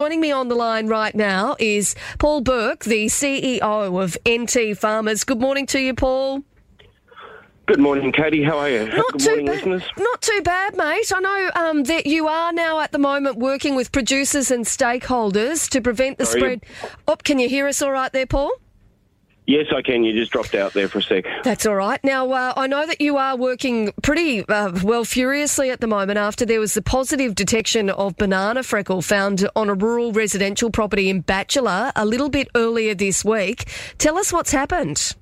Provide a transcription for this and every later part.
Joining me on the line right now is Paul Burke, the CEO of NT Farmers. Good morning to you, Paul. Good morning, Katie. How are you? Not Good too morning, ba- listeners. Not too bad, mate. I know um, that you are now at the moment working with producers and stakeholders to prevent the Sorry. spread. Oh, can you hear us all right there, Paul? Yes, I can. You just dropped out there for a sec. That's all right. Now, uh, I know that you are working pretty uh, well furiously at the moment after there was the positive detection of banana freckle found on a rural residential property in Batchelor a little bit earlier this week. Tell us what's happened.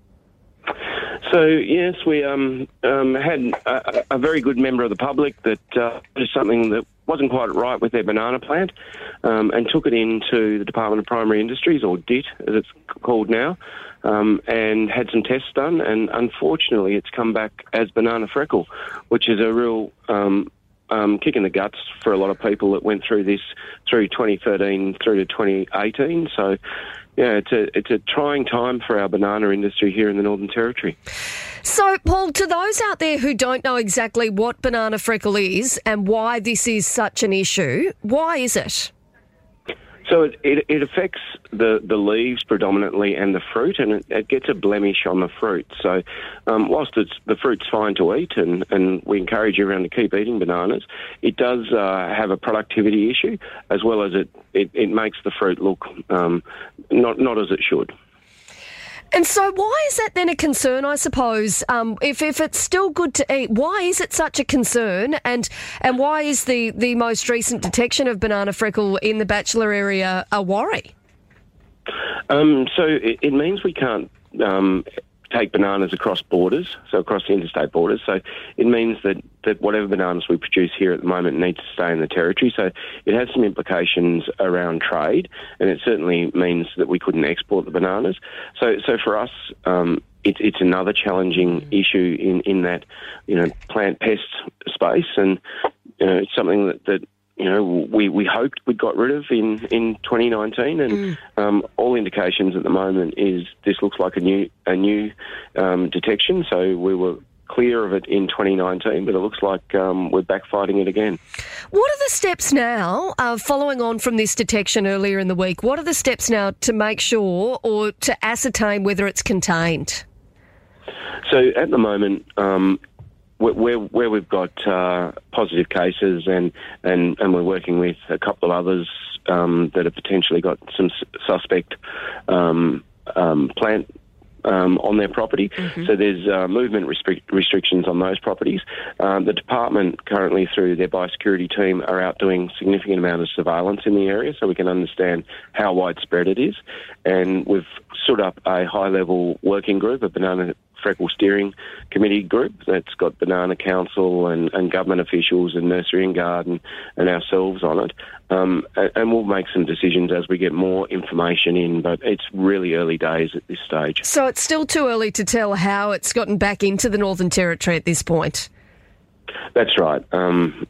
So yes, we um, um, had a, a very good member of the public that uh, did something that wasn't quite right with their banana plant, um, and took it into the Department of Primary Industries, or DIT as it's called now, um, and had some tests done, and unfortunately, it's come back as banana freckle, which is a real um, um, kick in the guts for a lot of people that went through this through 2013 through to 2018. So. Yeah, it's a it's a trying time for our banana industry here in the Northern Territory. So, Paul, to those out there who don't know exactly what banana freckle is and why this is such an issue, why is it? So it, it, it affects the, the leaves predominantly and the fruit, and it, it gets a blemish on the fruit. So um, whilst it's, the fruit's fine to eat, and, and we encourage everyone to keep eating bananas, it does uh, have a productivity issue as well as it, it, it makes the fruit look um, not, not as it should. And so, why is that then a concern? I suppose um, if if it's still good to eat, why is it such a concern? And and why is the the most recent detection of banana freckle in the Batchelor area a worry? Um, so it, it means we can't um, take bananas across borders, so across the interstate borders. So it means that, that whatever bananas we produce here at the moment need to stay in the territory. So it has some implications around trade, and it certainly means that we couldn't export the bananas. So so for us. Um, it's it's another challenging issue in, in that, you know, plant pest space, and you know, it's something that, that you know, we, we hoped we got rid of in, in 2019, and um, all indications at the moment is this looks like a new a new um, detection. So we were clear of it in 2019, but it looks like um, we're backfighting it again. What are the steps now, uh, following on from this detection earlier in the week? What are the steps now to make sure or to ascertain whether it's contained? So at the moment, um, where, where, where we've got uh, positive cases and, and, and we're working with a couple of others um, that have potentially got some suspect um, um, plant um, on their property. So there's uh, movement restric- restrictions on those properties. Um, the department currently, through their biosecurity team, are out doing significant amount of surveillance in the area, so we can understand how widespread it is. And we've stood up a high-level working group, a banana freckle steering committee group that's got banana council and, and government officials and nursery and garden and ourselves on it. Um, and we'll make some decisions as we get more information in, but it's really early days at this stage. So it's still too early to tell how it's gotten back into the Northern Territory at this point. That's right. Um,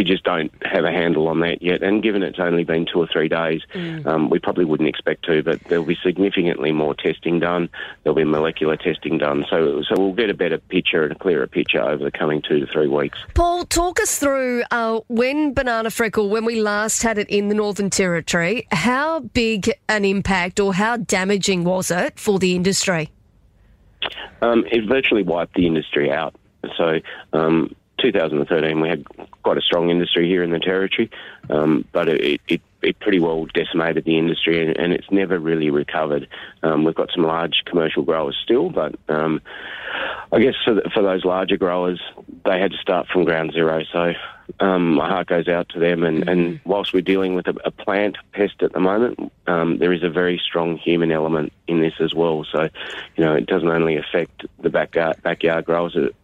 we just don't have a handle on that yet. And given it's only been two or three days, um, we probably wouldn't expect to. But there'll be significantly more testing done. There'll be molecular testing done. So, so we'll get a better picture and a clearer picture over the coming two to three weeks. Paul, talk us through uh, when banana freckle, when we last had it in the Northern Territory, how big an impact or how damaging was it for the industry? Um, it virtually wiped the industry out. So, um, 2013, we had quite a strong industry here in the territory, um, but it, it, it pretty well decimated the industry, and, and it's never really recovered. Um, we've got some large commercial growers still, but um, I guess for, the, for those larger growers, they had to start from ground zero. So um, my heart goes out to them. And, and whilst we're dealing with a, a plant pest at the moment, um, there is a very strong human element in this as well. So, you know, it doesn't only affect the backyard, backyard growers, it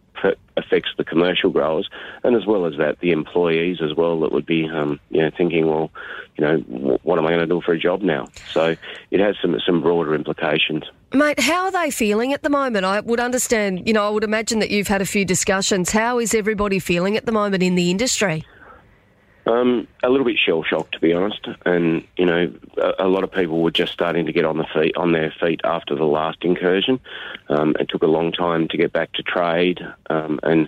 affects the commercial growers, and as well as that, the employees as well that would be, um, you know, thinking, well, you know, what am I going to do for a job now? So it has some some broader implications. Mate, how are they feeling at the moment? I would understand, you know, I would imagine that you've had a few discussions. How is everybody feeling at the moment in the industry? Um, a little bit shell shocked, to be honest, and you know, a, a, lot of people were just starting to get on the feet on their feet after the last incursion. Um, it took a long time to get back to trade, um, and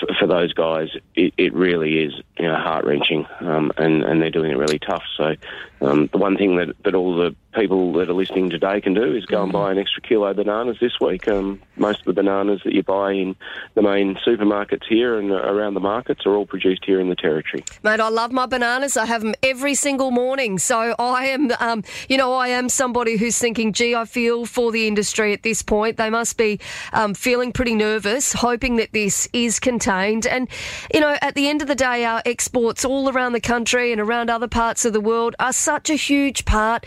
for, for, those guys, it, it, really is you know, heart wrenching, um, and and they're doing it really tough. So, um, the one thing that, that all the people that are listening today can do is go and buy an extra kilo of bananas this week. Um, most of the bananas that you buy in the main supermarkets here and around the markets are all produced here in the territory. Mate, I love my bananas. I have them every single morning. So I am, um, you know, I am somebody who's thinking, gee, I feel for the industry at this point. They must be um, feeling pretty nervous, hoping that this is contained. And, you know, at the end of the day, our exports all around the country and around other parts of the world are such a huge part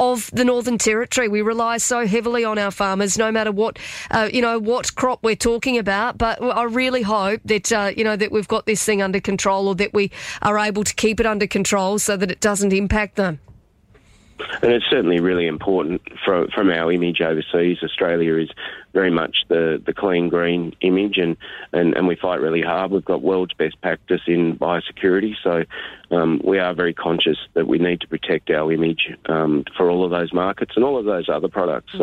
of the Northern Territory. We rely so heavily on our farmers, no matter what, uh, you know, what crop we're talking about. But I really hope that, uh, you know, that we've got this thing under control or that we are able to keep it under control so that it doesn't impact them. And it's certainly really important from from our image overseas. Australia is very much the, the clean green image, and, and, and we fight really hard. We've got world's best practice in biosecurity, so um, we are very conscious that we need to protect our image um, for all of those markets and all of those other products. Mm.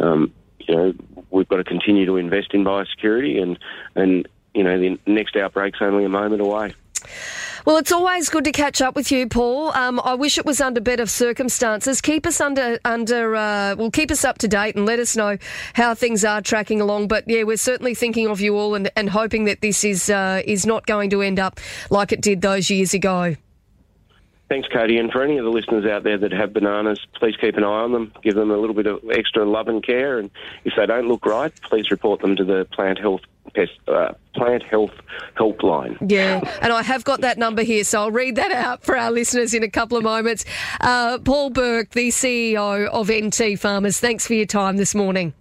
So, um, you know, we've got to continue to invest in biosecurity, and and you know, the next outbreak's only a moment away. Well, it's always good to catch up with you, Paul. Um, I wish it was under better circumstances. Keep us under under. Uh, well, keep us up to date and let us know how things are tracking along. But yeah, we're certainly thinking of you all and, and hoping that this is uh, is not going to end up like it did those years ago. Thanks, Cody. And for any of the listeners out there that have bananas, please keep an eye on them. Give them a little bit of extra love and care. And if they don't look right, please report them to the plant health pest, uh, plant health helpline. Yeah, and I have got that number here, so I'll read that out for our listeners in a couple of moments. Uh, Paul Burke, the CEO of NT Farmers, thanks for your time this morning.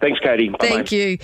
Thanks, Katie. Bye-bye. Thank you.